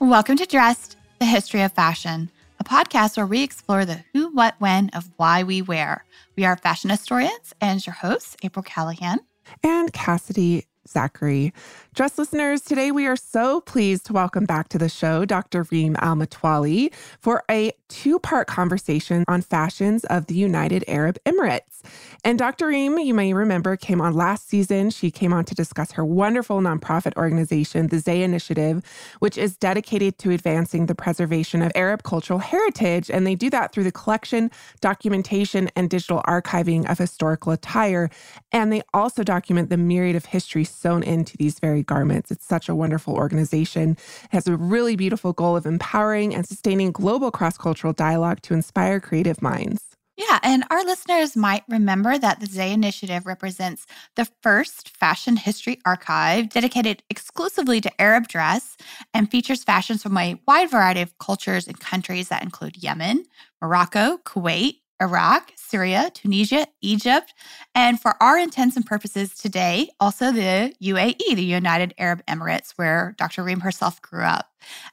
Welcome to Dressed, the History of Fashion, a podcast where we explore the who, what, when of why we wear. We are fashion historians and your hosts, April Callahan and Cassidy Zachary. Dress listeners, today we are so pleased to welcome back to the show Dr. Reem El Mutwalli for a two part conversation on fashions of the United Arab Emirates. And Dr. Reem, you may remember, came on last season. She came on to discuss her wonderful nonprofit organization, the Zay Initiative, which is dedicated to advancing the preservation of Arab cultural heritage. And they do that through the collection, documentation, and digital archiving of historical attire. And they also document the myriad of history sewn into these very garments. It's such a wonderful organization. It has a really beautiful goal of empowering and sustaining global cross cultural dialogue to inspire creative minds. Yeah, and our listeners might remember that the Zay Initiative represents the first fashion history archive dedicated exclusively to Arab dress and features fashions from a wide variety of cultures and countries that include Yemen, Morocco, Kuwait, Iraq, Syria, Tunisia, Egypt, and for our intents and purposes today, also the UAE, the United Arab Emirates, where Dr. Reem herself grew up.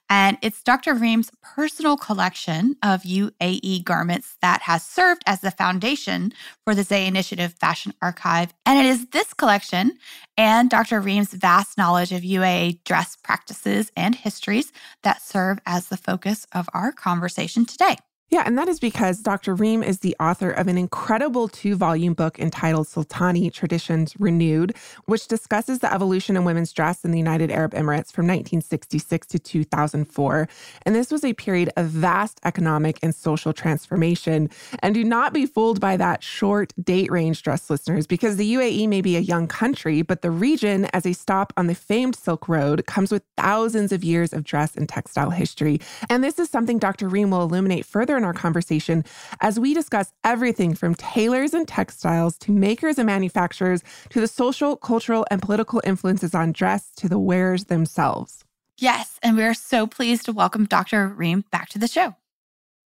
And it's Dr. Reem's personal collection of UAE garments that has served as the foundation for the Zay Initiative Fashion Archive. And it is this collection and Dr. Reem's vast knowledge of UAE dress practices and histories that serve as the focus of our conversation today. Yeah, and that is because Dr. Reem is the author of an incredible two volume book entitled Sultani Traditions Renewed, which discusses the evolution in women's dress in the United Arab Emirates from 1966 to 2004. And this was a period of vast economic and social transformation. And do not be fooled by that short date range, dress listeners, because the UAE may be a young country, but the region, as a stop on the famed Silk Road, comes with thousands of years of dress and textile history. And this is something Dr. Reem will illuminate further in our conversation as we discuss everything from tailors and textiles to makers and manufacturers to the social, cultural, and political influences on dress to the wearers themselves. Yes, and we are so pleased to welcome Dr. Reem back to the show.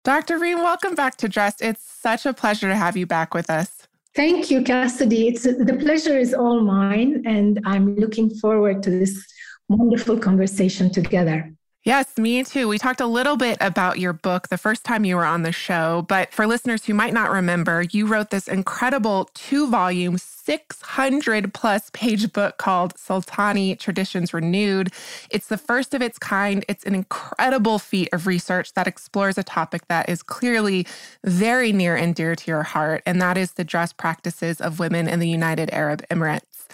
Dr. Reem, welcome back to Dressed. It's such a pleasure to have you back with us. Thank you, Cassidy. It's the pleasure is all mine, and I'm looking forward to this wonderful conversation together. Yes, me too. We talked a little bit about your book the first time you were on the show, but for listeners who might not remember, you wrote this incredible two volume, 600 plus page book called Sultani Traditions Renewed. It's the first of its kind. It's an incredible feat of research that explores a topic that is clearly very near and dear to your heart, and that is the dress practices of women in the United Arab Emirates.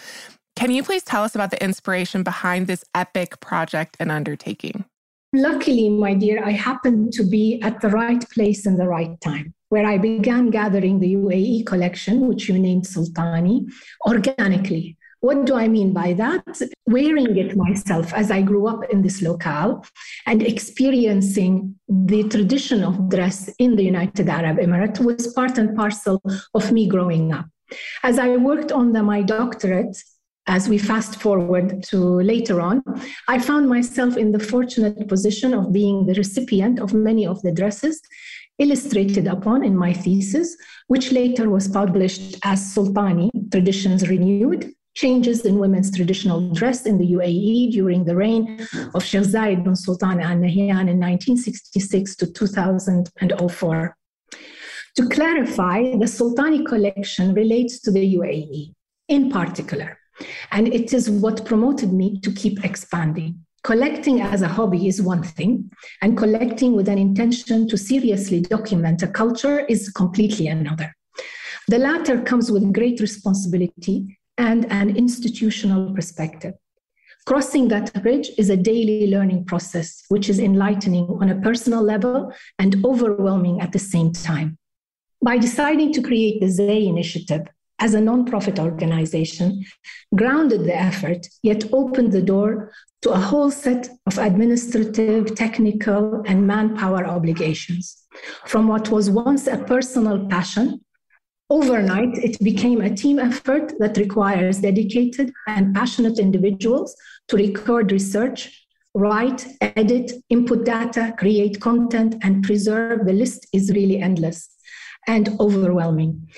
Can you please tell us about the inspiration behind this epic project and undertaking? Luckily, my dear, I happened to be at the right place in the right time, where I began gathering the UAE collection, which you named Sultani, organically. What do I mean by that? Wearing it myself as I grew up in this locale and experiencing the tradition of dress in the United Arab Emirates was part and parcel of me growing up. As I worked on the, my doctorate, as we fast forward to later on, I found myself in the fortunate position of being the recipient of many of the dresses illustrated upon in my thesis, which later was published as Sultani Traditions Renewed Changes in Women's Traditional Dress in the UAE during the reign of Sheikh Zayed bin Sultan Al Nahyan in 1966 to 2004. To clarify, the Sultani collection relates to the UAE in particular. And it is what promoted me to keep expanding. Collecting as a hobby is one thing, and collecting with an intention to seriously document a culture is completely another. The latter comes with great responsibility and an institutional perspective. Crossing that bridge is a daily learning process, which is enlightening on a personal level and overwhelming at the same time. By deciding to create the Zay initiative, as a nonprofit organization, grounded the effort, yet opened the door to a whole set of administrative, technical, and manpower obligations. From what was once a personal passion, overnight it became a team effort that requires dedicated and passionate individuals to record research, write, edit, input data, create content, and preserve. The list is really endless and overwhelming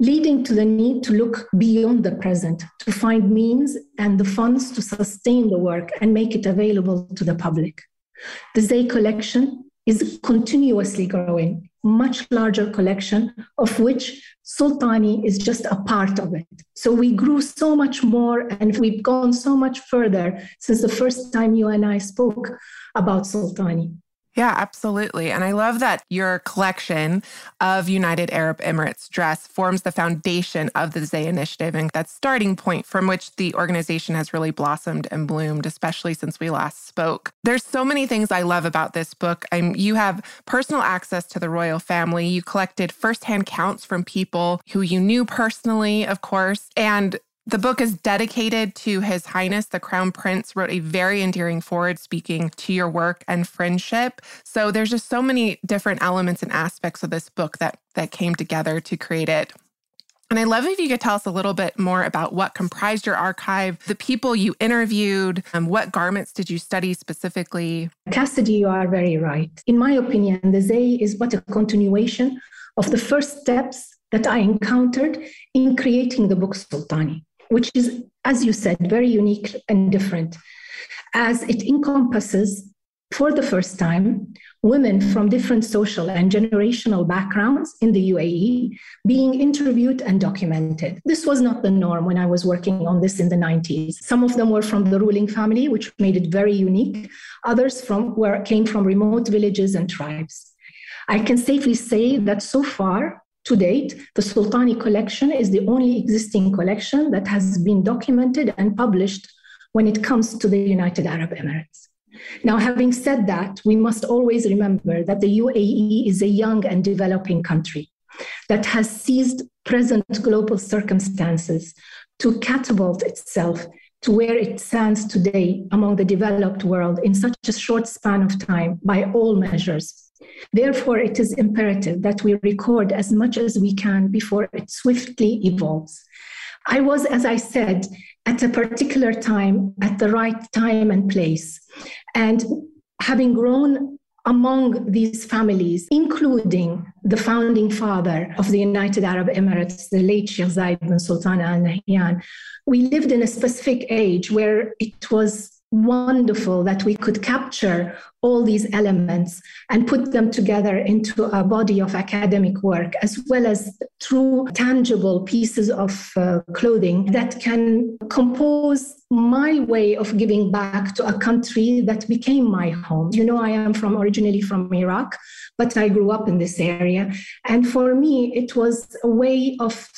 leading to the need to look beyond the present, to find means and the funds to sustain the work and make it available to the public. The Zay collection is continuously growing, much larger collection of which Sultani is just a part of it. So we grew so much more and we've gone so much further since the first time you and I spoke about Sultani. Yeah, absolutely. And I love that your collection of United Arab Emirates dress forms the foundation of the Zay Initiative and that starting point from which the organization has really blossomed and bloomed, especially since we last spoke. There's so many things I love about this book. I'm, you have personal access to the royal family. You collected firsthand counts from people who you knew personally, of course, and the book is dedicated to His Highness the Crown Prince, wrote a very endearing foreword speaking to your work and friendship. So there's just so many different elements and aspects of this book that that came together to create it. And I love if you could tell us a little bit more about what comprised your archive, the people you interviewed, and what garments did you study specifically? Cassidy, you are very right. In my opinion, the Zay is but a continuation of the first steps that I encountered in creating the book Sultani which is, as you said, very unique and different, as it encompasses, for the first time, women from different social and generational backgrounds in the UAE being interviewed and documented. This was not the norm when I was working on this in the 90s. Some of them were from the ruling family, which made it very unique. Others from where came from remote villages and tribes. I can safely say that so far, to date, the Sultani collection is the only existing collection that has been documented and published when it comes to the United Arab Emirates. Now, having said that, we must always remember that the UAE is a young and developing country that has seized present global circumstances to catapult itself to where it stands today among the developed world in such a short span of time by all measures. Therefore, it is imperative that we record as much as we can before it swiftly evolves. I was, as I said, at a particular time, at the right time and place. And having grown among these families, including the founding father of the United Arab Emirates, the late Sheikh Zayed bin Sultan Al Nahyan, we lived in a specific age where it was wonderful that we could capture all these elements and put them together into a body of academic work, as well as true, tangible pieces of uh, clothing that can compose my way of giving back to a country that became my home. You know, I am from originally from Iraq, but I grew up in this area. And for me, it was a way of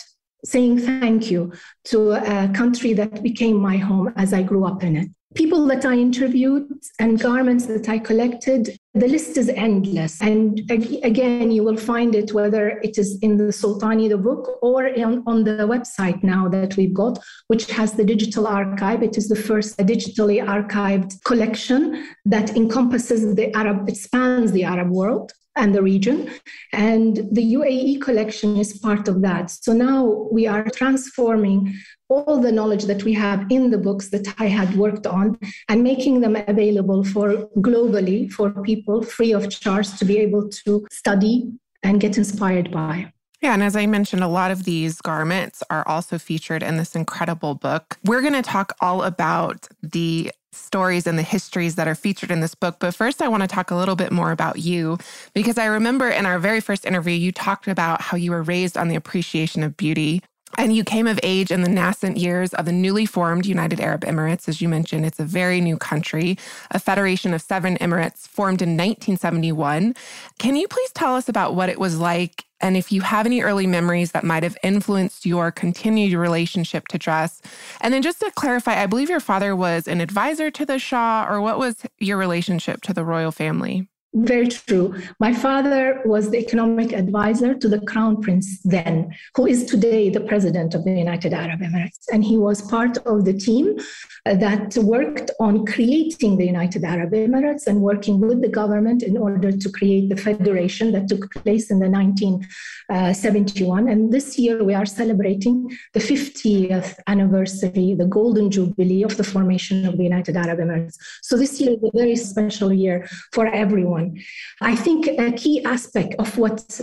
saying thank you to a country that became my home as I grew up in it people that I interviewed and garments that I collected, the list is endless. And again, you will find it whether it is in the Sultani, the book, or in, on the website now that we've got, which has the digital archive. It is the first digitally archived collection that encompasses the Arab, it spans the Arab world and the region. And the UAE collection is part of that. So now we are transforming all the knowledge that we have in the books that I had worked on and making them available for globally for people free of charge to be able to study and get inspired by. Yeah, and as I mentioned, a lot of these garments are also featured in this incredible book. We're going to talk all about the stories and the histories that are featured in this book. But first, I want to talk a little bit more about you because I remember in our very first interview, you talked about how you were raised on the appreciation of beauty. And you came of age in the nascent years of the newly formed United Arab Emirates. As you mentioned, it's a very new country, a federation of seven emirates formed in 1971. Can you please tell us about what it was like and if you have any early memories that might have influenced your continued relationship to dress. And then just to clarify, I believe your father was an advisor to the Shah, or what was your relationship to the royal family? Very true. My father was the economic advisor to the crown prince then, who is today the president of the United Arab Emirates. And he was part of the team uh, that worked on creating the United Arab Emirates and working with the government in order to create the federation that took place in the 1971. Uh, and this year we are celebrating the 50th anniversary, the golden jubilee of the formation of the United Arab Emirates. So this year is a very special year for everyone on. I think a key aspect of what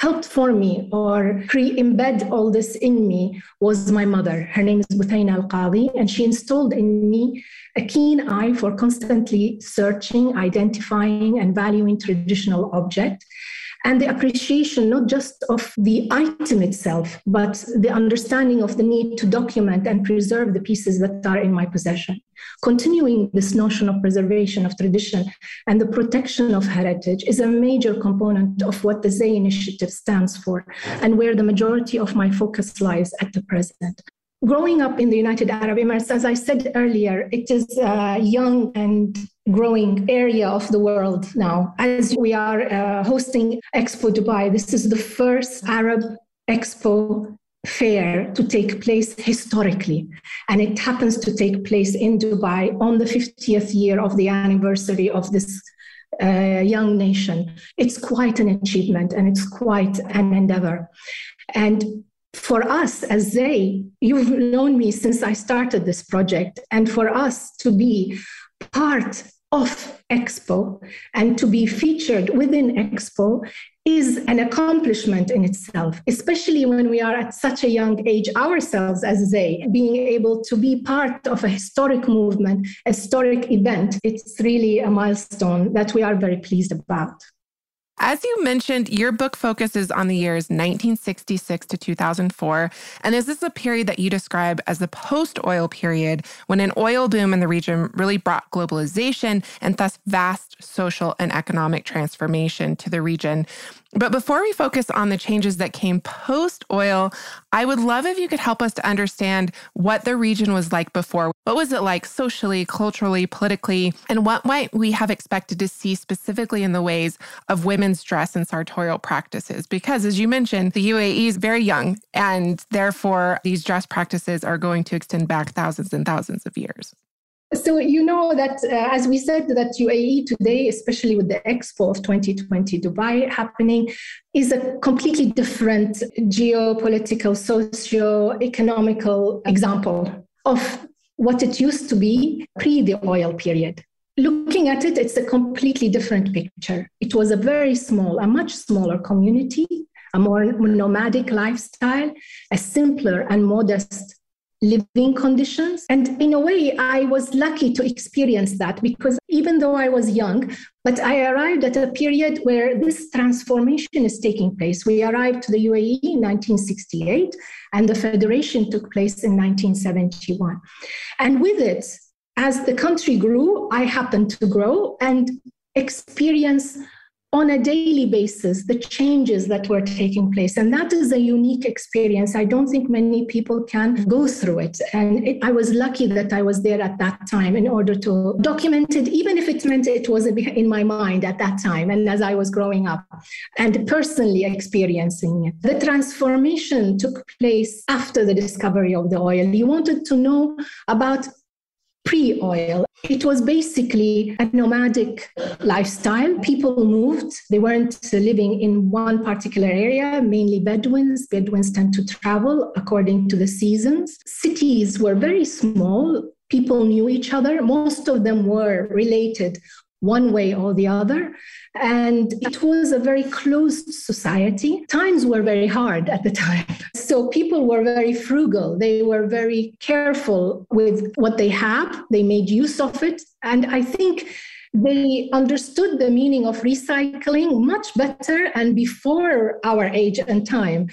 helped for me or pre-embed all this in me was my mother. Her name is Buthaina Al-Qadi, and she installed in me a keen eye for constantly searching, identifying, and valuing traditional objects and the appreciation not just of the item itself, but the understanding of the need to document and preserve the pieces that are in my possession. Continuing this notion of preservation of tradition and the protection of heritage is a major component of what the Zay initiative stands for and where the majority of my focus lies at the present growing up in the United Arab Emirates, as I said earlier, it is a young and growing area of the world now. As we are uh, hosting Expo Dubai, this is the first Arab Expo fair to take place historically. And it happens to take place in Dubai on the 50th year of the anniversary of this uh, young nation. It's quite an achievement and it's quite an endeavor. And for us as Zay, you've known me since I started this project, and for us to be part of Expo and to be featured within Expo is an accomplishment in itself, especially when we are at such a young age ourselves as Zay, being able to be part of a historic movement, a historic event. It's really a milestone that we are very pleased about. As you mentioned, your book focuses on the years 1966 to 2004. And is this is a period that you describe as the post oil period when an oil boom in the region really brought globalization and thus vast social and economic transformation to the region. But before we focus on the changes that came post oil, I would love if you could help us to understand what the region was like before. What was it like socially, culturally, politically, and what might we have expected to see specifically in the ways of women's dress and sartorial practices? Because as you mentioned, the UAE is very young, and therefore these dress practices are going to extend back thousands and thousands of years. So you know that, uh, as we said, that UAE today, especially with the Expo of 2020 Dubai happening, is a completely different geopolitical, socio-economical example of what it used to be pre the oil period. Looking at it, it's a completely different picture. It was a very small, a much smaller community, a more nomadic lifestyle, a simpler and modest living conditions. And in a way, I was lucky to experience that because even though I was young, but I arrived at a period where this transformation is taking place. We arrived to the UAE in 1968, and the federation took place in 1971. And with it, as the country grew, I happened to grow and experience on a daily basis the changes that were taking place. And that is a unique experience. I don't think many people can go through it. And it, I was lucky that I was there at that time in order to document it, even if it meant it was in my mind at that time and as I was growing up and personally experiencing it. The transformation took place after the discovery of the oil. You wanted to know about pre oil. It was basically a nomadic lifestyle. People moved, they weren't living in one particular area, mainly Bedouins. Bedouins tend to travel according to the seasons. Cities were very small. People knew each other. Most of them were related one way or the other. And it was a very closed society. Times were very hard at the time. So people were very frugal. They were very careful with what they had. They made use of it. And I think they understood the meaning of recycling much better and before our age and time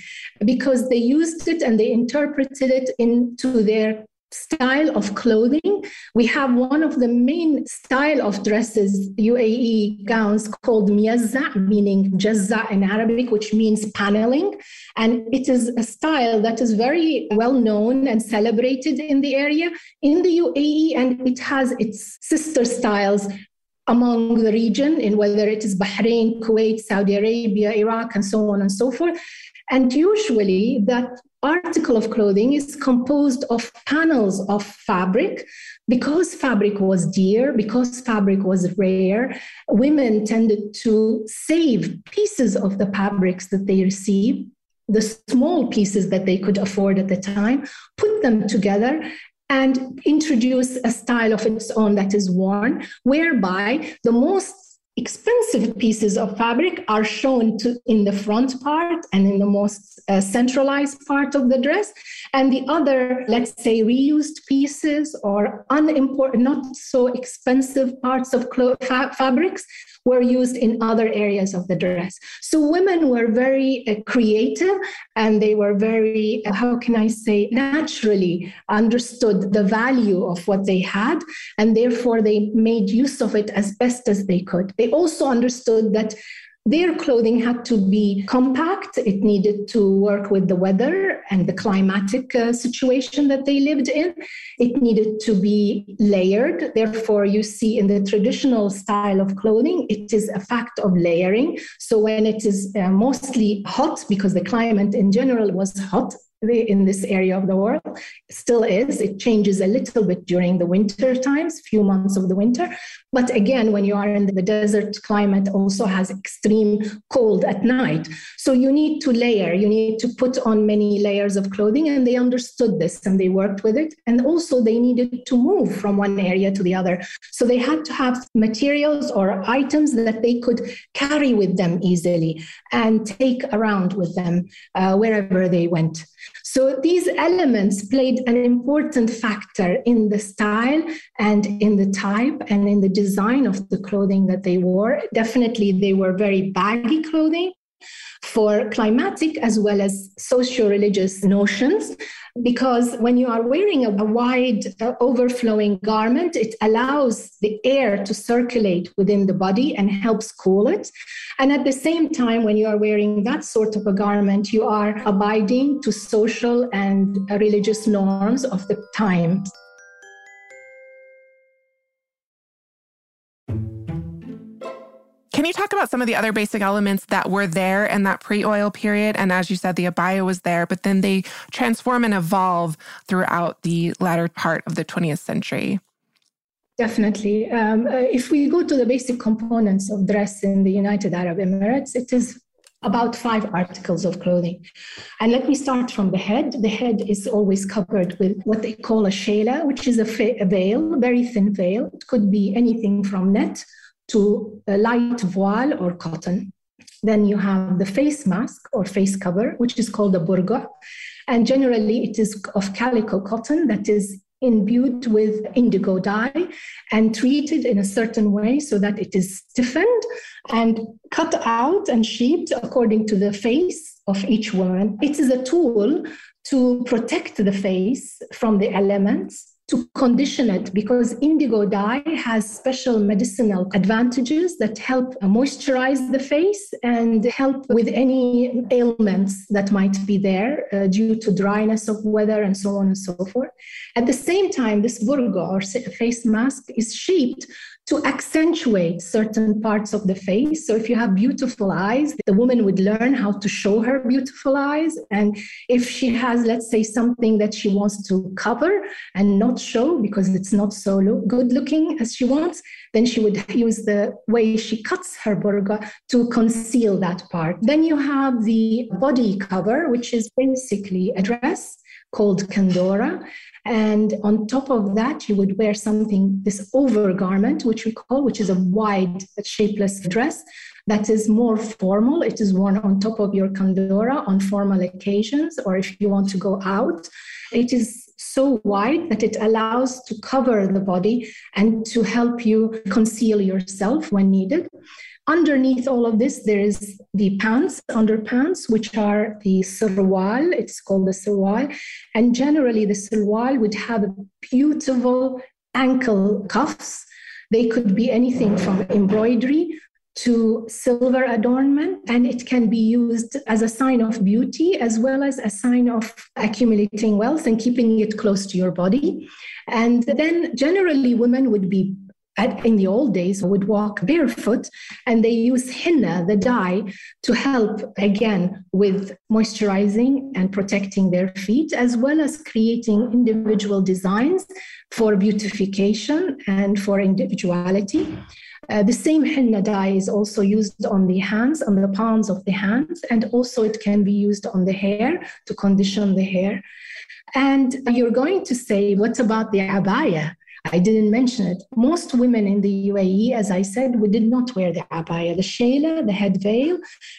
because they used it and they interpreted it into their style of clothing. We have one of the main style of dresses, UAE gowns called miyazza, meaning jazza in Arabic, which means paneling. And it is a style that is very well known and celebrated in the area in the UAE, and it has its sister styles among the region, in whether it is Bahrain, Kuwait, Saudi Arabia, Iraq, and so on and so forth. And usually that article of clothing is composed of panels of fabric. Because fabric was dear, because fabric was rare, women tended to save pieces of the fabrics that they received the small pieces that they could afford at the time, put them together, and introduce a style of its own that is worn, whereby the most expensive pieces of fabric are shown to, in the front part and in the most uh, centralized part of the dress. And the other let's say reused pieces or unimportant not so expensive parts of clo- fa- fabrics were used in other areas of the dress. So women were very uh, creative and they were very, uh, how can I say, naturally understood the value of what they had. And therefore, they made use of it as best as they could. They also understood that their clothing had to be compact. It needed to work with the weather and the climatic uh, situation that they lived in. It needed to be layered. Therefore, you see in the traditional style of clothing, it is a fact of layering. So, when it is uh, mostly hot, because the climate in general was hot, in this area of the world still is. It changes a little bit during the winter times few months of the winter. But again when you are in the desert climate also has extreme cold at night. So you need to layer you need to put on many layers of clothing and they understood this and they worked with it. And also they needed to move from one area to the other. So they had to have materials or items that they could carry with them easily and take around with them uh, wherever they went so these elements played an important factor in the style and in the type and in the design of the clothing that they wore. Definitely, they were very baggy clothing for climatic as well as socio religious notions because when you are wearing a, wide uh, overflowing garment it allows the air to circulate within the body and helps cool it. And at the same time when you are wearing that sort of a garment you are abiding to social and religious norms of the time Can you talk about some of the other basic elements that were there in that pre oil period? And as you said, the abaya was there, but then they transform and evolve throughout the latter part of the 20th century. Definitely. Um, uh, if we go to the basic components of dress in the United Arab Emirates, it is about five articles of clothing. And let me start from the head. The head is always covered with what they call a shayla, which is a, fa- a veil, very thin veil. It could be anything from net to a light voile or cotton. Then you have the face mask or face cover, which is called a burqa. And generally, it is of calico cotton that is imbued with indigo dye and treated in a certain way so that it is stiffened and cut out and shaped according to the face of each woman. It is a tool to protect the face from the elements to condition it because indigo dye has special medicinal advantages that help moisturize the face and help with any ailments that might be there uh, due to dryness of weather and so on and so forth. At the same time, this burqa or face mask is shaped to accentuate certain parts of the face. So if you have beautiful eyes, the woman would learn how to show her beautiful eyes. And if she has, let's say, something that she wants to cover and not show because it's not so lo- good looking as she wants, then she would use the way she cuts her burqa to conceal that part. Then you have the body cover, which is basically a dress called kandora and on top of that, you would wear something, this overgarment, which we call, which is a wide, shapeless dress that is more formal. It is worn on top of your kandora on formal occasions, or if you want to go out. It is so wide that it allows to cover the body and to help you conceal yourself when needed. Underneath all of this, there is the pants, underpants, which are the sirwal. It's called the sirwal. And generally, the sirwal would have beautiful ankle cuffs. They could be anything from embroidery to silver adornment, and it can be used as a sign of beauty as well as a sign of accumulating wealth and keeping it close to your body. And then generally, women would be at, in the old days would walk barefoot and they use henna, the dye, to help again with moisturizing and protecting their feet, as well as creating individual designs for beautification and for individuality. Uh, the same henna dye is also used on the hands, on the palms of the hands, and also it can be used on the hair to condition the hair. And you're going to say, what about the abaya? I didn't mention it. Most women in the UAE, as I said, we did not wear the abaya. The shayla, the head veil,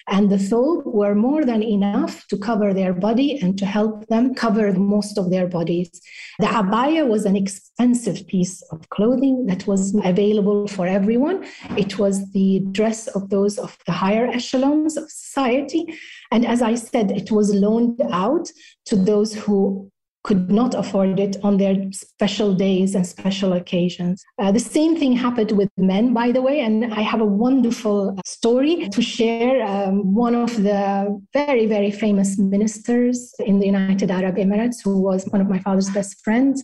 and the thobe were more than enough to cover their body and to help them cover most of their bodies. The abaya was an expensive piece of clothing that was available for everyone. It was the dress of those of the higher echelons of society. And as I said, it was loaned out to those who could not afford it on their special days and special occasions. Uh, the same thing happened with men, by the way, and I have a wonderful story to share. Um, one of the very, very famous ministers in the United Arab Emirates, who was one of my father's best friends,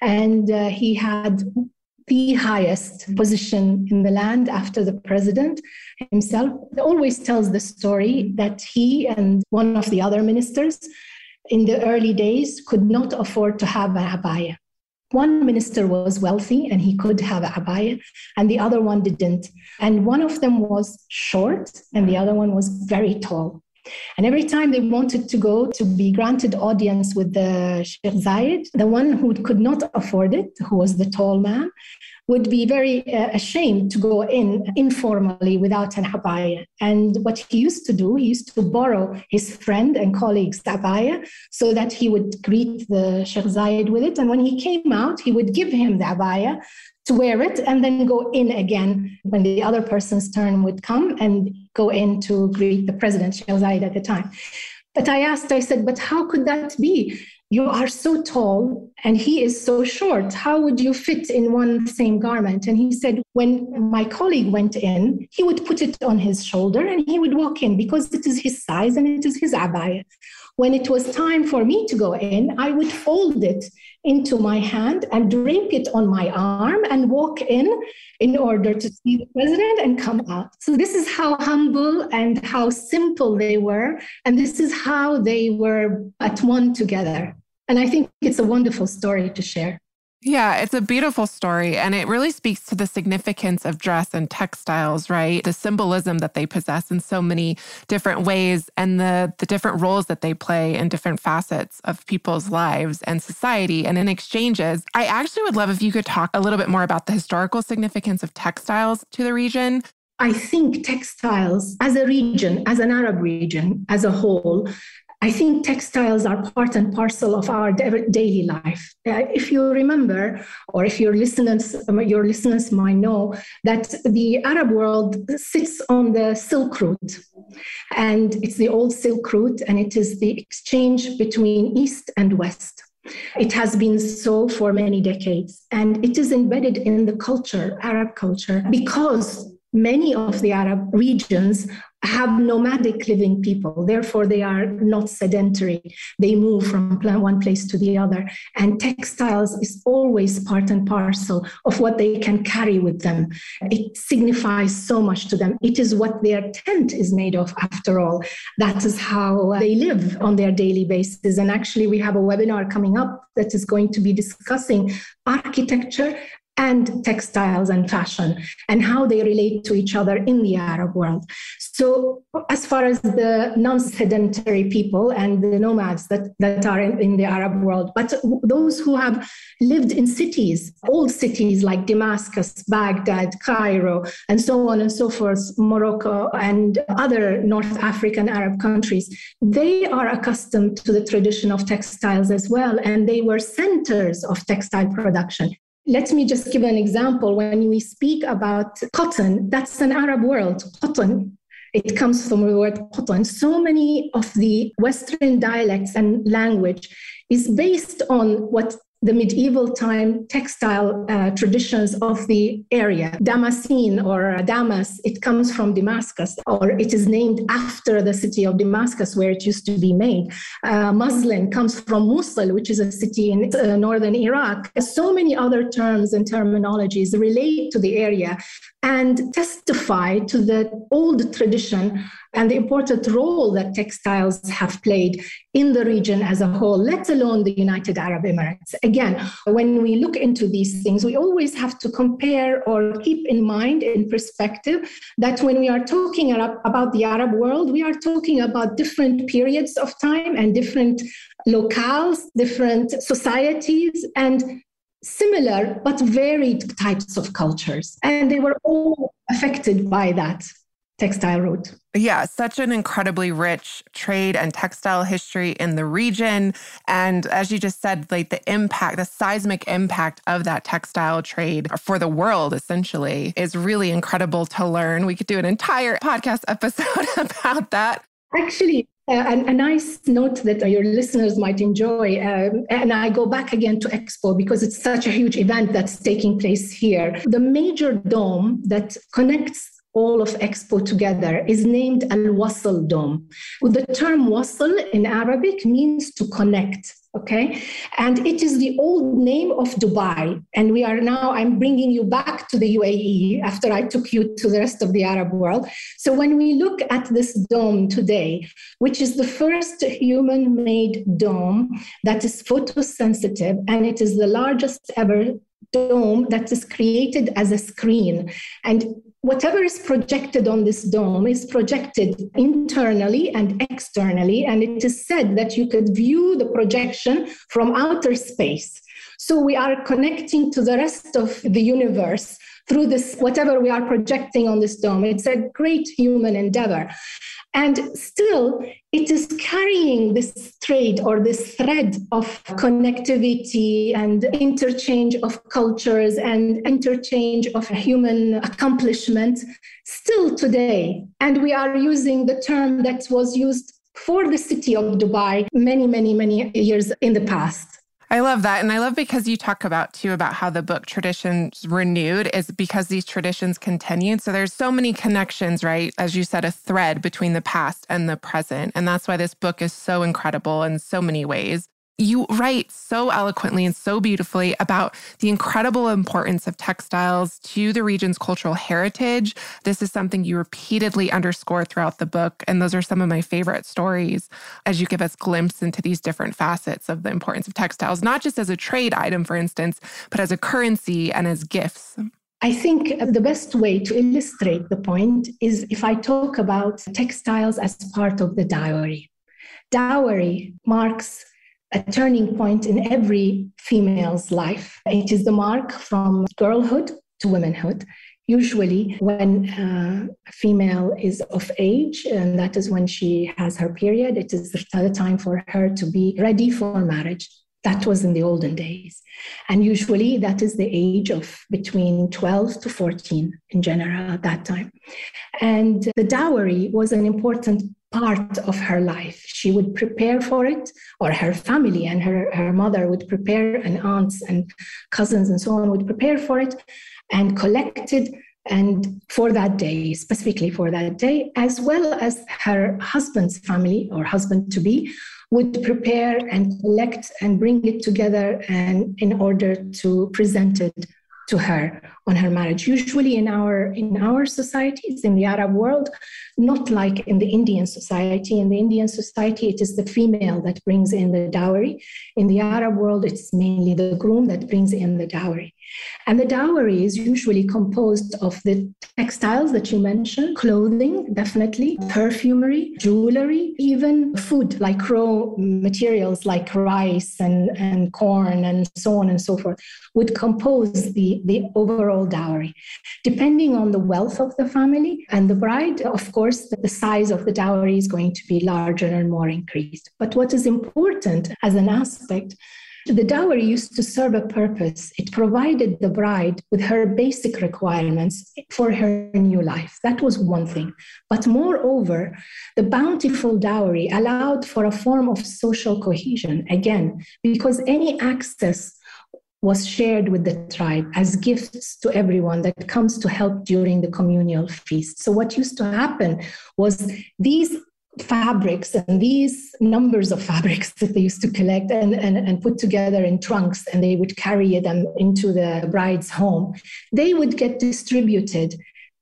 and uh, he had the highest position in the land after the president himself always tells the story that he and one of the other ministers in the early days could not afford to have an abaya. One minister was wealthy and he could have an abaya, and the other one didn't. And one of them was short, and the other one was very tall. And every time they wanted to go to be granted audience with the Sheikh Zayed, the one who could not afford it, who was the tall man, would be very uh, ashamed to go in informally without an abaya. And what he used to do, he used to borrow his friend and colleague's abaya so that he would greet the Sheikh Zayed with it. And when he came out, he would give him the abaya to wear it and then go in again when the other person's turn would come and go in to greet the president, Sheikh Zayed at the time. But I asked, I said, but how could that be? You are so tall and he is so short. How would you fit in one same garment? And he said, when my colleague went in, he would put it on his shoulder and he would walk in because it is his size and it is his abaya. When it was time for me to go in, I would fold it into my hand and drape it on my arm and walk in in order to see the president and come out. So, this is how humble and how simple they were. And this is how they were at one together. And I think it's a wonderful story to share. Yeah, it's a beautiful story. And it really speaks to the significance of dress and textiles, right? The symbolism that they possess in so many different ways and the, the different roles that they play in different facets of people's lives and society and in exchanges. I actually would love if you could talk a little bit more about the historical significance of textiles to the region. I think textiles as a region, as an Arab region as a whole, I think textiles are part and parcel of our daily life. Uh, if you remember, or if your listeners, um, your listeners might know, that the Arab world sits on the Silk Route, and it's the old Silk Route, and it is the exchange between East and West. It has been so for many decades, and it is embedded in the culture, Arab culture, because many of the Arab regions have nomadic living people. Therefore, they are not sedentary. They move from one place to the other. And textiles is always part and parcel of what they can carry with them. It signifies so much to them. It is what their tent is made of, after all. That is how they live on their daily basis. And actually, we have a webinar coming up that is going to be discussing architecture and textiles and fashion and how they relate to each other in the Arab world. So, as far as the non sedentary people and the nomads that, that are in, in, the Arab world, but those who have lived in cities, old cities like Damascus, Baghdad, Cairo, and so on and so forth, Morocco, and other North African Arab countries, they are accustomed to the tradition of textiles as well. And they were centers of textile production. Let me just give an example. When we speak about cotton, that's an Arab word, cotton. It comes from the word cotton. So many of the Western dialects and language is based on what the medieval time textile uh, traditions of the area. Damascene or Damas, it comes from Damascus, or it is named after the city of Damascus where it used to be made. Uh, muslin comes from Mosul, which is a city in uh, northern Iraq. So many other terms and terminologies relate to the area and testify to the old tradition and the important role that textiles have played in the region as a whole, let alone the United Arab Emirates. Again, when we look into these things, we always have to compare or keep in mind, in perspective, that when we are talking about the Arab world, we are talking about different periods of time and different locales, different societies, and similar but varied types of cultures. And they were all affected by that textile route. Yeah, such an incredibly rich trade and textile history in the region. And as you just said, like the impact, the seismic impact of that textile trade for the world essentially is really incredible to learn. We could do an entire podcast episode about that. Actually, uh, a, a, nice note that uh, your listeners might enjoy. Um, and I go back again to Expo because it's such a huge event that's taking place here. The major dome that connects all of Expo together is named Al Wasl Dome. The term Wasl in Arabic means to connect. Okay. And it is the old name of Dubai. And we are now, I'm bringing you back to the UAE after I took you to the rest of the Arab world. So when we look at this dome today, which is the first human made dome that is photosensitive, and it is the largest ever dome that is created as a screen. And whatever is projected on this dome is projected internally and externally. And it is said that you could view the projection from outer space. So we are connecting to the rest of the universe through this, whatever we are projecting on this dome. It's a great human endeavor. And still, it is carrying this thread or this thread of connectivity and interchange of cultures and interchange of human accomplishment still today. And we are using the term that was used for the city of Dubai many, many, many years in the past. I love that. And I love because you talk about too about how the book traditions renewed is because these traditions continued. So there's so many connections, right? As you said, a thread between the past and the present. And that's why this book is so incredible in so many ways you write so eloquently and so beautifully about the incredible importance of textiles to the region's cultural heritage. This is something you repeatedly underscore throughout the book. And those are some of my favorite stories as you give us glimpse into these different facets of the importance of textiles, not just as a trade item, for instance, but as a currency and as gifts. I think the best way to illustrate the point is if I talk about textiles as part of the dowry. Dowry marks a turning point in every female's life. It is the mark from girlhood to womanhood. Usually, when a female is of age, and that is when she has her period, it is the time for her to be ready for marriage. That was in the olden days. And usually, that is the age of between 12 to 14 in general at that time. And the dowry was an important part of her life. She would prepare for it, or her family and her, her mother would prepare, and aunts and cousins and so on would prepare for it and collect it and for that day, specifically for that day, as well as her husband's family or husband to be would prepare and collect and bring it together and in order to present it to her on her marriage. Usually in our in our societies in the arab world not like in the indian society. In the indian society it is the female that brings in the dowry. In the arab world it's mainly the groom that brings in the dowry and the dowry is usually composed of the textiles that you mentioned, clothing, definitely, perfumery, jewelry, even food like raw materials like rice and, and corn and so on and so forth would compose the, the overall dowry. Depending on the wealth of the family and the bride, of course, the size of the dowry is going to be larger and more increased. But what is important as an aspect the dowry used to serve a purpose. It provided the bride with her basic requirements for her new life. That was one thing. But moreover, the bountiful dowry allowed for a form of social cohesion, again, because any access was shared with the tribe as gifts to everyone that comes to help during the communal feast. So, what used to happen was these fabrics and these numbers of fabrics that they used to collect and, and, and put together in trunks and they would carry them into the bride's home, they would get distributed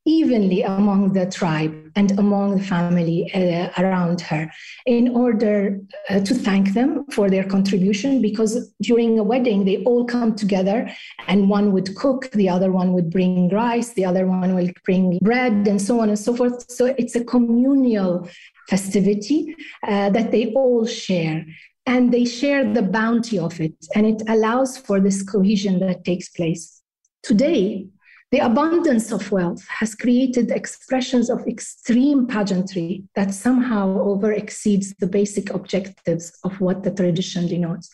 evenly among the tribe and among the family uh, around her in order uh, to thank them for their contribution because during a wedding they all come together and one would cook the other one would bring rice the other one will bring bread and so on and so forth. So it's a communal festivity uh, that they all share. And they share the bounty of it. And it allows for this cohesion that takes place. Today the abundance of wealth has created expressions of extreme pageantry that somehow over exceeds the basic objectives of what the tradition denotes.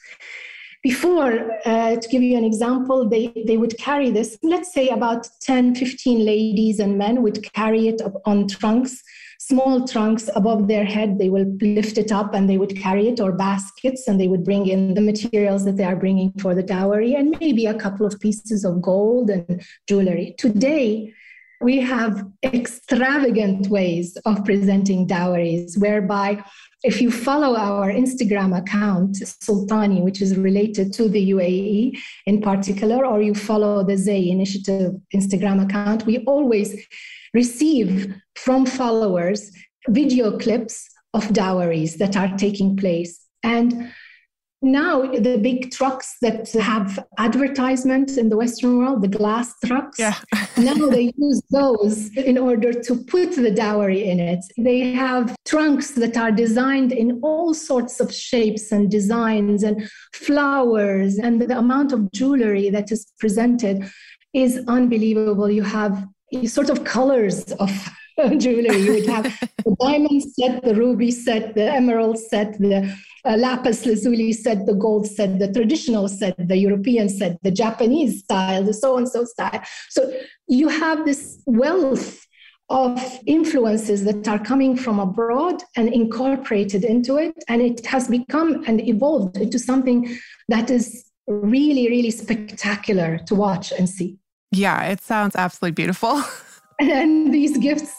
Before, uh, to give you an example, they, they would carry this, let's say about 10, 15 ladies and men would carry it on trunks small trunks above their head. They will lift it up and they would carry it, or baskets, and they would bring in the materials that they are bringing for the dowry, and maybe a couple of pieces of gold and jewelry. Today, we have extravagant ways of presenting dowries, whereby if you follow our Instagram account, Sultani, which is related to the UAE in particular, or you follow the Zay Initiative Instagram account, we always receive from followers video clips of dowries that are taking place. And now the big trucks that have advertisements in the western world the glass trucks yeah. now they use those in order to put the dowry in it they have trunks that are designed in all sorts of shapes and designs and flowers and the amount of jewelry that is presented is unbelievable you have sort of colors of jewelry. You would have the diamond set, the ruby set, the emerald set, the uh, lapis lazuli set, the gold set, the traditional set, the European set, the Japanese style, the so and so style. So you have this wealth of influences that are coming from abroad and incorporated into it. And it has become and evolved into something that is really, really spectacular to watch and see. Yeah, it sounds absolutely beautiful. and these gifts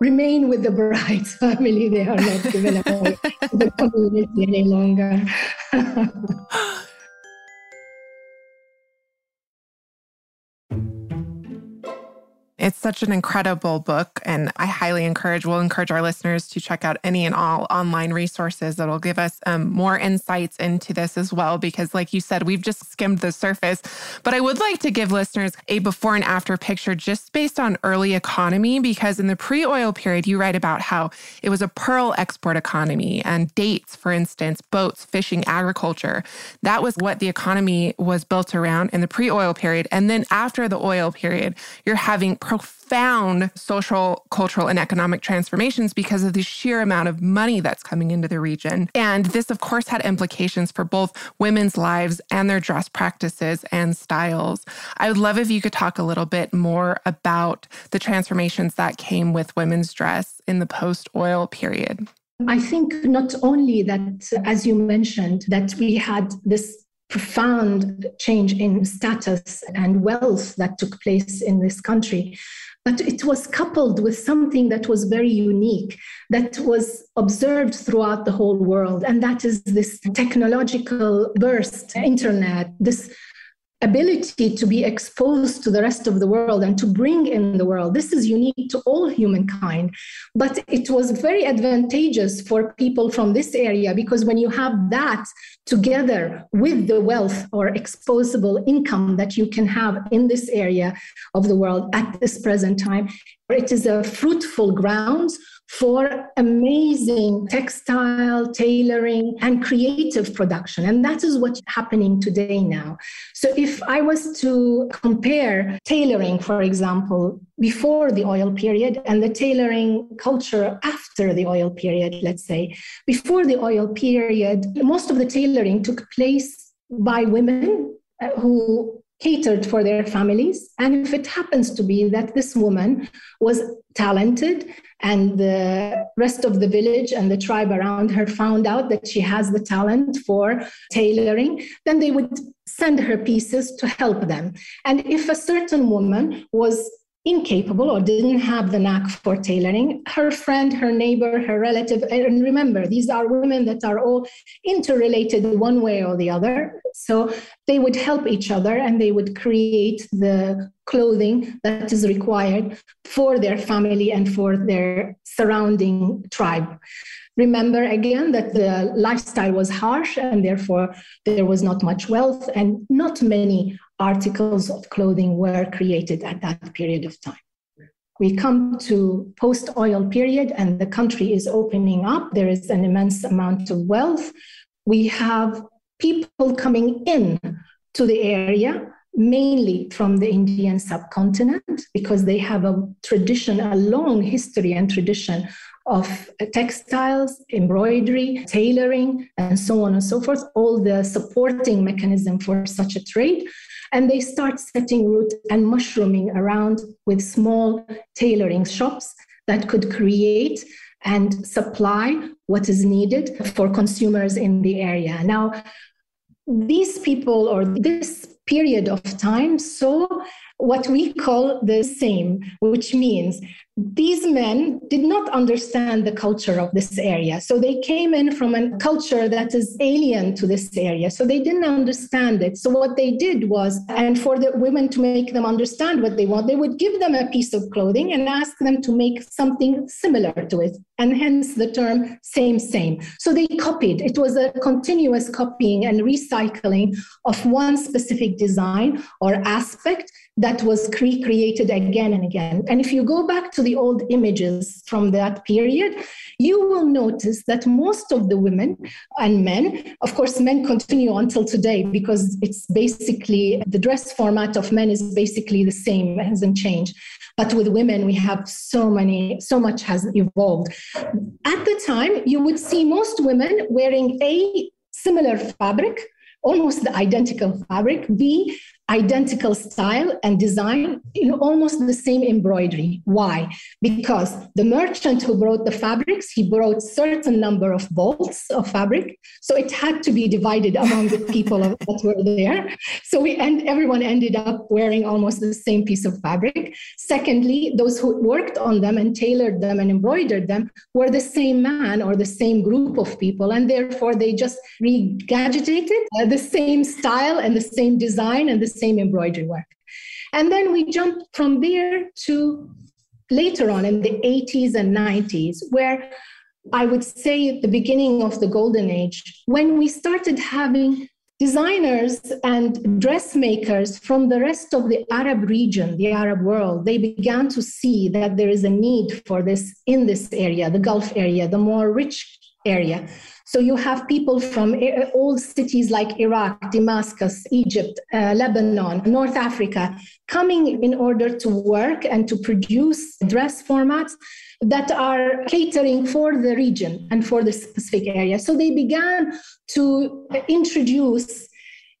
remain with the bride's family. They are not given away to the community any longer. It's such an incredible book, and I highly encourage, we'll encourage our listeners to check out any and all online resources that'll give us um, more insights into this as well. Because, like you said, we've just skimmed the surface. But I would like to give listeners a before and after picture just based on early economy, because in the pre oil period, you write about how it was a pearl export economy and dates, for instance, boats, fishing, agriculture. That was what the economy was built around in the pre oil period. And then after the oil period, you're having profound social, cultural, and economic transformations because of the sheer amount of money that's coming into the region. And this, of course, had implications for both women's lives and their dress practices and styles. I would love if you could talk a little bit more about the transformations that came with women's dress in the post oil period. I think not only that, as you mentioned, that we had this profound change in status and wealth that took place in this country. But it was coupled with something that was very unique, that was observed throughout the whole world. And that is this technological burst, internet, this ability to be exposed to the rest of the world and to bring in the world. This is unique to all humankind. But it was very advantageous for people from this area because when you have that together with the wealth or exposable income that you can have in this area of the world at this present time, it is a fruitful ground for amazing textile, tailoring, and creative production. And that is what's happening today now. So, if I was to compare tailoring, for example, before the oil period and the tailoring culture after the oil period, let's say, before the oil period, most of the tailoring took place by women uh, who catered for their families. And if it happens to be that this woman was talented and the rest of the village and the tribe around her found out that she has the talent for tailoring, then they would send her pieces to help them. And if a certain woman was incapable or didn't have the knack for tailoring, her friend, her neighbor, her relative, and remember, these are women that are all interrelated one way or the other. So they would help each other and they would create the clothing that is required for their family and for their surrounding tribe. Remember again that the lifestyle was harsh and therefore there was not much wealth and not many articles of clothing were created at that period of time. We come to post oil period and the country is opening up. There is an immense amount of wealth. We have people coming in to the area mainly from the Indian subcontinent because they have a tradition, a long history and tradition of textiles, embroidery, tailoring, and so on and so forth, all the supporting mechanism for such a trade. And they start setting root and mushrooming around with small tailoring shops that could create and supply what is needed for consumers in the area. Now, these people or this period of time saw what we call the same, which means these men did not understand the culture of this area. So they came in from a culture that is alien to this area. So they didn't understand it. So what they did was, and for the women to make them understand what they want, they would give them a piece of clothing and ask them to make something similar to it. And hence the term same, same. So they copied. It was a continuous copying and recycling of one specific design or aspect that was recreated again and again. And if you go back to the old images from that period, you will notice that most of the women and men, of course, men continue until today because it's basically the dress format of men is basically the same, hasn't changed. But with women, we have so many, so much has evolved. At the time, you would see most women wearing a similar fabric almost the identical fabric, B, identical style and design, in almost the same embroidery. Why? Because the merchant who brought the fabrics, he brought certain number of bolts of fabric, so it had to be divided among the people that were there. So we and everyone ended up wearing almost the same piece of fabric. Secondly, those who worked on them and tailored them and embroidered them were the same man or the same group of people, and therefore they just regurgitated uh, the same style and the same design and the same embroidery work. And then we jump from there to later on in the 80s and 90s, where I would say the beginning of the golden age, when we started having designers and dressmakers from the rest of the Arab region, the Arab world, they began to see that there is a need for this in this area, the Gulf area, the more rich area. So you have people from old cities like Iraq, Damascus, Egypt, uh, Lebanon, North Africa coming in order to work and to produce dress formats that are catering for the region and for the specific area. So they began to introduce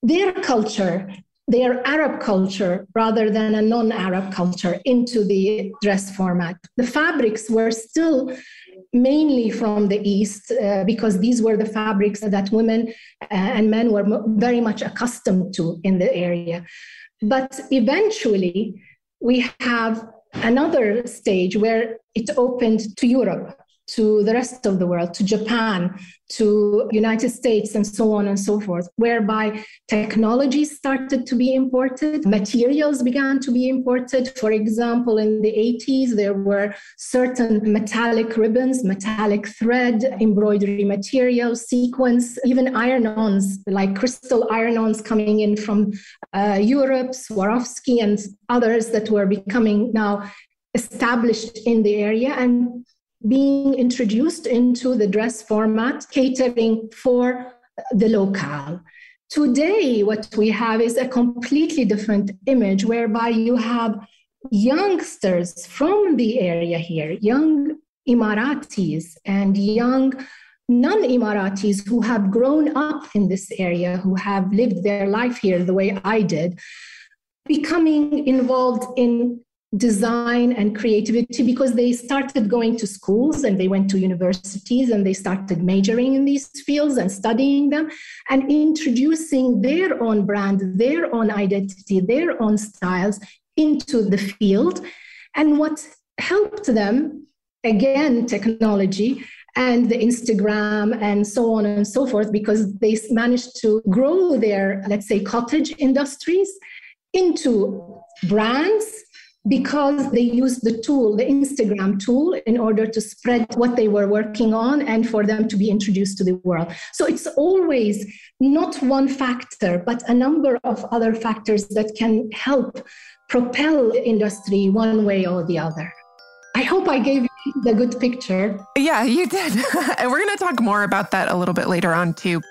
their culture their Arab culture rather than a non Arab culture into the dress format. The fabrics were still mainly from the East, uh, because these were the fabrics that women uh, and men were very much accustomed to in the area. But eventually, we have another stage where it opened to Europe to the rest of the world, to Japan, to United States, and so on and so forth, whereby technology started to be imported, materials began to be imported. For example, in the 80s, there were certain metallic ribbons, metallic thread, embroidery materials, sequins, even iron-ons, like crystal iron-ons coming in from uh, Europe, Swarovski, and others that were becoming now established in the area and being introduced into the dress format, catering for the locale. Today, what we have is a completely different image whereby you have youngsters from the area here, young Emiratis and young non Emiratis who have grown up in this area, who have lived their life here the way I did, becoming involved in design and creativity because they started going to schools and they went to universities and they started majoring in these fields and studying them and introducing their own brand, their own identity, their own styles into the field. And what helped them, again, technology and the Instagram and so on and so forth, because they managed to grow their, let's say, cottage industries into brands because they used the tool, the Instagram tool, in order to spread what they were working on and for them to be introduced to the world. So it's always not one factor, but a number of other factors that can help propel the industry one way or the other. I hope I gave you the good picture. Yeah, you did. and we're going to talk more about that a little bit later on, too.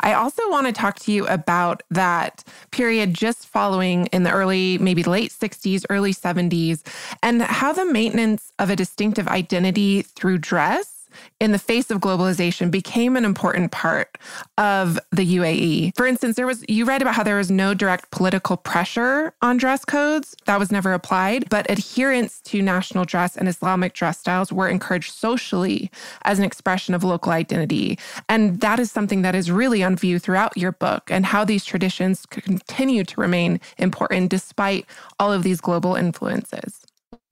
I also want to talk to you about that period just following in the early, maybe late 60s, early 70s, and how the maintenance of a distinctive identity through dress in the face of globalization became an important part of the UAE. For instance, there was you read about how there was no direct political pressure on dress codes. That was never applied, but adherence to national dress and Islamic dress styles were encouraged socially as an expression of local identity. And that is something that is really on view throughout your book and how these traditions continue to remain important despite all of these global influences.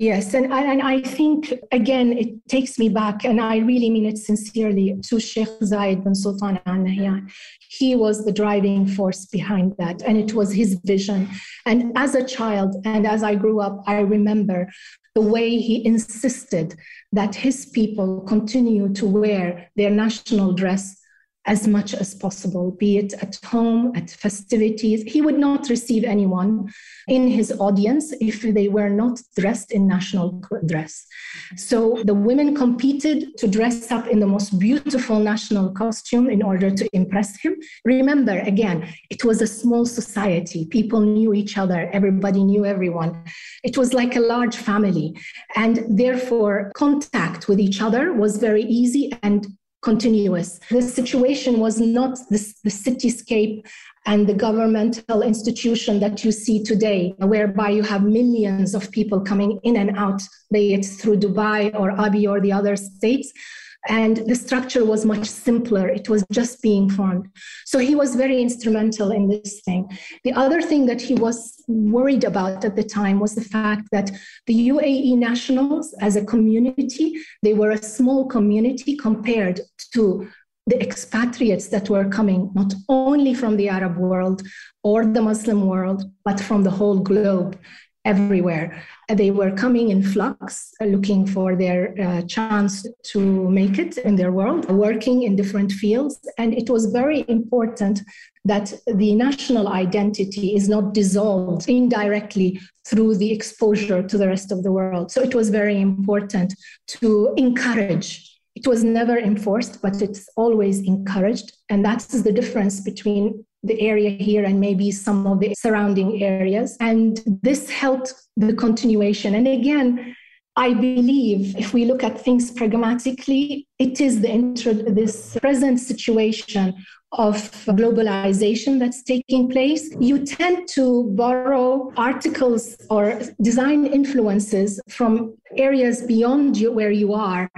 Yes, and, and I think, again, it takes me back, and I really mean it sincerely, to Sheikh Zayed bin Sultan Al Nahyan. He was the driving force behind that, and it was his vision. And as a child, and as I grew up, I remember the way he insisted that his people continue to wear their national dress as much as possible, be it at home, at festivities. He would not receive anyone in his audience if they were not dressed in national dress. So the women competed to dress up in the most beautiful national costume in order to impress him. Remember, again, it was a small society. People knew each other, everybody knew everyone. It was like a large family. And therefore, contact with each other was very easy and continuous. The situation was not this, the cityscape and the governmental institution that you see today, whereby you have millions of people coming in and out, be it through Dubai or Abu or the other states and the structure was much simpler. It was just being formed. So he was very instrumental in this thing. The other thing that he was worried about at the time was the fact that the uae nationals as a community they were a small community compared to the expatriates that were coming not only from the arab world or the muslim world but from the whole globe everywhere. They were coming in flux, uh, looking for their uh, chance to make it in their world, working in different fields. And it was very important that the national identity is not dissolved indirectly through the exposure to the rest of the world. So it was very important to encourage it was never enforced, but it's always encouraged. And that's the difference between the area here and maybe some of the surrounding areas. And this helped the continuation. And again, I believe if we look at things pragmatically, it is the intro, this present situation of globalization that's taking place, you tend to borrow articles or design influences from areas beyond you where you are.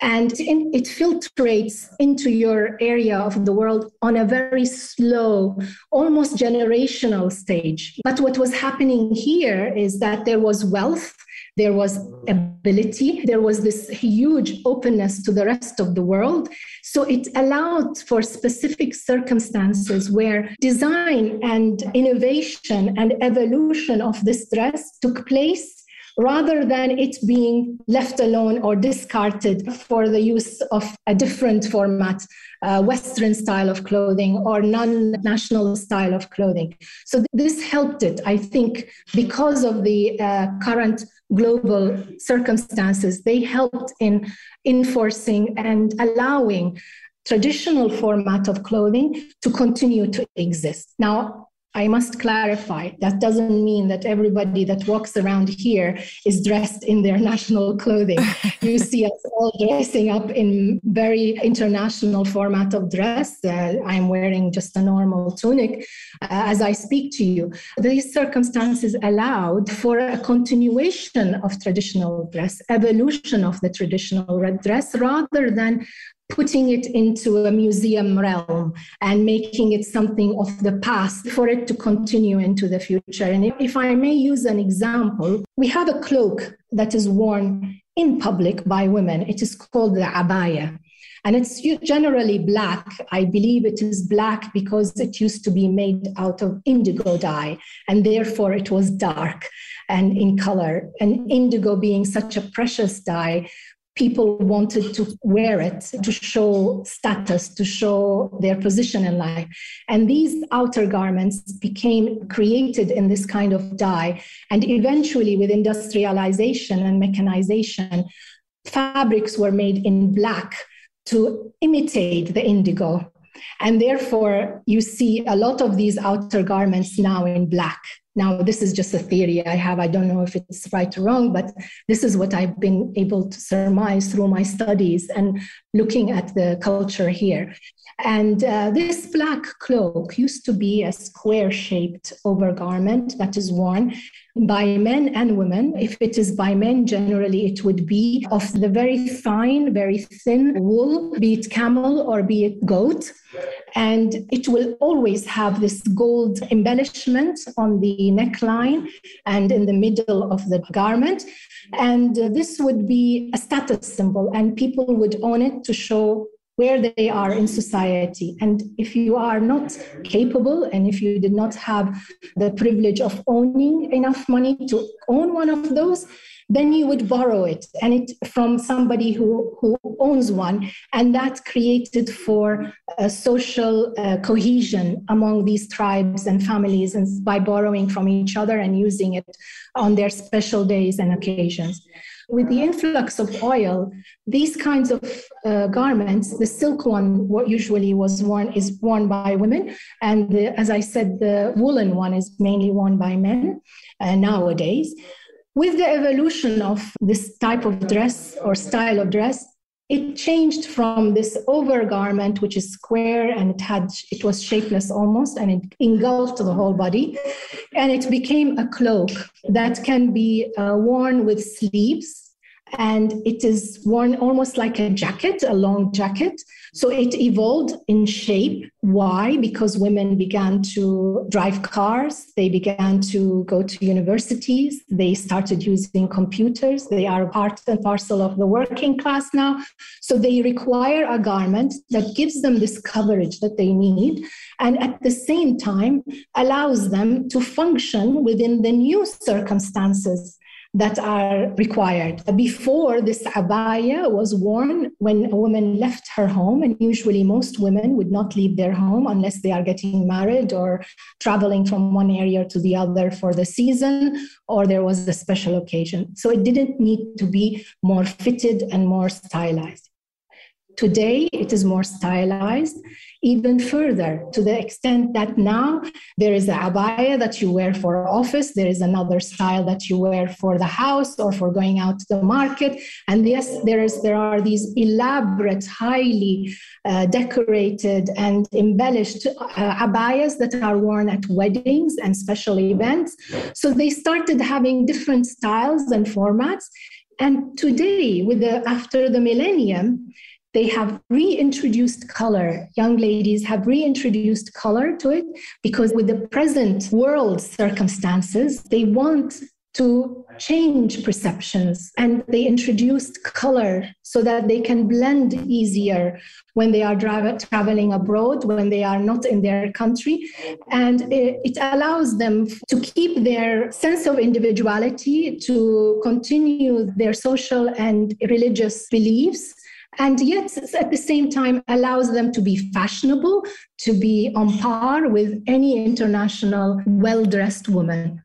And it filtrates into your area of the world on a very slow, almost generational stage. But what was happening here is that there was wealth there was ability, there was this huge openness to the rest of the world. So it allowed for specific circumstances where design and innovation and evolution of this dress took place rather than it being left alone or discarded for the use of a different format, uh, Western style of clothing or non national style of clothing. So th- this helped it, I think, because of the uh, current global circumstances, they helped in enforcing and allowing traditional format of clothing to continue to exist. Now, I must clarify that doesn't mean that everybody that walks around here is dressed in their national clothing. you see us all dressing up in very international format of dress. Uh, I'm wearing just a normal tunic uh, as I speak to you. These circumstances allowed for a continuation of traditional dress, evolution of the traditional red dress, rather than putting it into a museum realm and making it something of the past for it to continue into the future. And if I may use an example, we have a cloak that is worn in public by women. It is called the abaya. And it's generally black. I believe it is black because it used to be made out of indigo dye, and therefore it was dark and in color. And indigo being such a precious dye, people wanted to wear it to show status, to show their position in life. And these outer garments became created in this kind of dye. And eventually, with industrialization and mechanization, fabrics were made in black to imitate the indigo. And therefore, you see a lot of these outer garments now in black. Now, this is just a theory I have. I don't know if it's right or wrong, but this is what I've been able to surmise through my studies and looking at the culture here. And uh, this black cloak used to be a square shaped overgarment that is worn by men and women. If it is by men, generally it would be of the very fine, very thin wool, be it camel or be it goat. And it will always have this gold embellishment on the neckline and in the middle of the garment. And uh, this would be a status symbol, and people would own it to show where they are in society. And if you are not capable and if you did not have the privilege of owning enough money to own one of those, then you would borrow it and it from somebody who, who owns one. And that created for a social uh, cohesion among these tribes and families and by borrowing from each other and using it on their special days and occasions. With the influx of oil, these kinds of uh, garments, the silk one what usually was worn is worn by women, and the, as I said, the woolen one is mainly worn by men uh, nowadays. With the evolution of this type of dress or style of dress, it changed from this overgarment which is square and it had it was shapeless almost and it engulfed the whole body and it became a cloak that can be uh, worn with sleeves and it is worn almost like a jacket, a long jacket. So it evolved in shape. Why? Because women began to drive cars, they began to go to universities, they started using computers, they are part and parcel of the working class now. So they require a garment that gives them this coverage that they need and at the same time allows them to function within the new circumstances that are required. Before this abaya was worn when a woman left her home, and usually most women would not leave their home unless they are getting married or traveling from one area to the other for the season or there was a special occasion. So it didn't need to be more fitted and more stylized. Today, it is more stylized even further to the extent that now there is a abaya that you wear for office, there is another style that you wear for the house or for going out to the market. And yes, there is there are these elaborate, highly uh, decorated and embellished uh, abayas that are worn at weddings and special events. So they started having different styles and formats. And today, with the after the millennium, they have reintroduced color. Young ladies have reintroduced color to it because, with the present world circumstances, they want to change perceptions and they introduced color so that they can blend easier when they are drive- traveling abroad when they are not in their country and it, it allows them to keep their sense of individuality to continue their social and religious beliefs and yet at the same time allows them to be fashionable, to be on par with any international well dressed woman.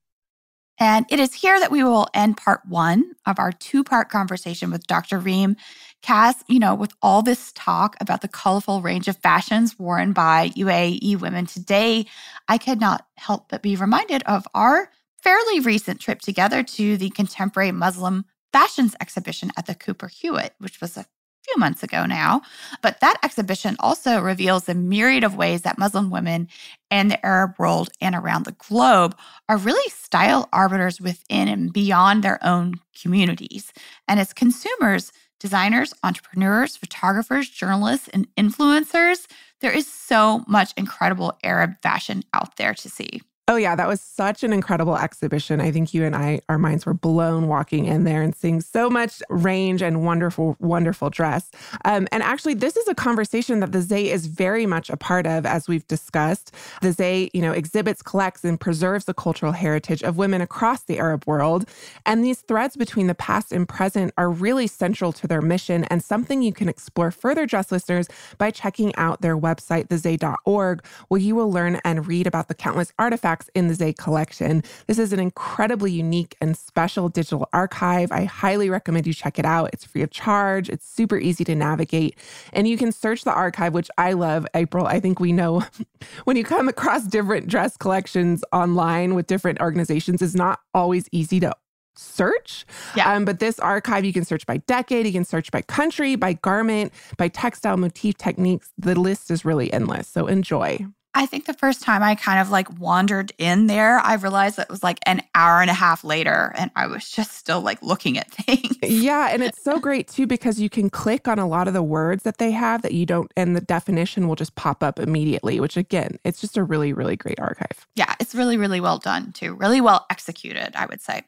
And it is here that we will end part one of our two part conversation with Dr. Reem. Cass, you know, with all this talk about the colorful range of fashions worn by UAE women today, I could not help but be reminded of our fairly recent trip together to the contemporary Muslim fashions exhibition at the Cooper Hewitt, which was a few months ago now. But that exhibition also reveals the myriad of ways that Muslim women in the Arab world and around the globe are really style arbiters within and beyond their own communities. And as consumers, designers, entrepreneurs, photographers, journalists, and influencers, there is so much incredible Arab fashion out there to see. Oh, yeah, that was such an incredible exhibition. I think you and I, our minds were blown walking in there and seeing so much range and wonderful, wonderful dress. Um, and actually, this is a conversation that the Zay is very much a part of, as we've discussed. The Zay, you know, exhibits, collects, and preserves the cultural heritage of women across the Arab world. And these threads between the past and present are really central to their mission and something you can explore further, dress listeners, by checking out their website, thezay.org, where you will learn and read about the countless artifacts in the Zay collection. This is an incredibly unique and special digital archive. I highly recommend you check it out. It's free of charge, it's super easy to navigate, and you can search the archive, which I love. April, I think we know when you come across different dress collections online with different organizations, is not always easy to search. Yeah. Um, but this archive, you can search by decade, you can search by country, by garment, by textile motif techniques. The list is really endless. So enjoy. I think the first time I kind of like wandered in there, I realized it was like an hour and a half later and I was just still like looking at things. Yeah. And it's so great too because you can click on a lot of the words that they have that you don't, and the definition will just pop up immediately, which again, it's just a really, really great archive. Yeah. It's really, really well done too. Really well executed, I would say.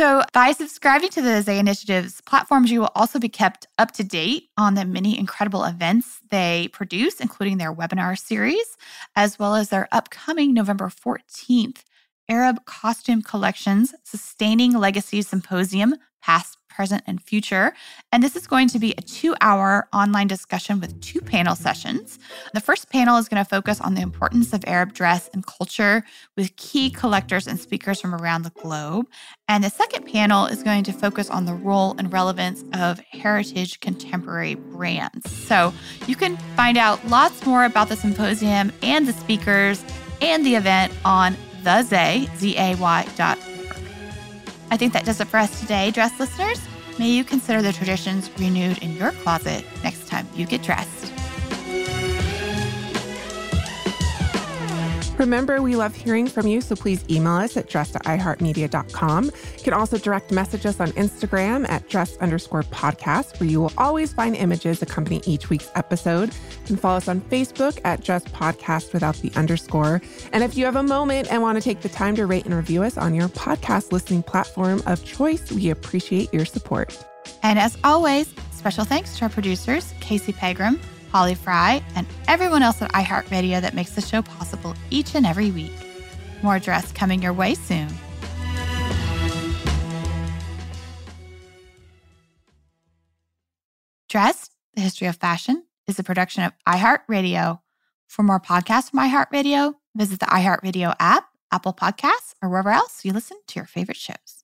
So, by subscribing to the Zay Initiative's platforms, you will also be kept up to date on the many incredible events they produce, including their webinar series, as well as their upcoming November 14th Arab Costume Collections Sustaining Legacy Symposium, Past, present, and future. And this is going to be a two hour online discussion with two panel sessions. The first panel is going to focus on the importance of Arab dress and culture with key collectors and speakers from around the globe. And the second panel is going to focus on the role and relevance of heritage contemporary brands. So you can find out lots more about the symposium and the speakers and the event on thezay, Z-A-Y dot I think that does it for us today, dress listeners. May you consider the traditions renewed in your closet next time you get dressed. Remember, we love hearing from you, so please email us at dress at iheartmedia.com. You can also direct message us on Instagram at dress underscore podcast, where you will always find images accompanying each week's episode. Can follow us on Facebook at dress podcast without the underscore. And if you have a moment and want to take the time to rate and review us on your podcast listening platform of choice, we appreciate your support. And as always, special thanks to our producers, Casey Pegram, Holly Fry, and everyone else at iHeartRadio that makes the show possible each and every week. More dress coming your way soon. Dress, the history of fashion, is a production of iHeartRadio. For more podcasts from iHeartRadio, visit the iHeartRadio app, Apple Podcasts, or wherever else you listen to your favorite shows.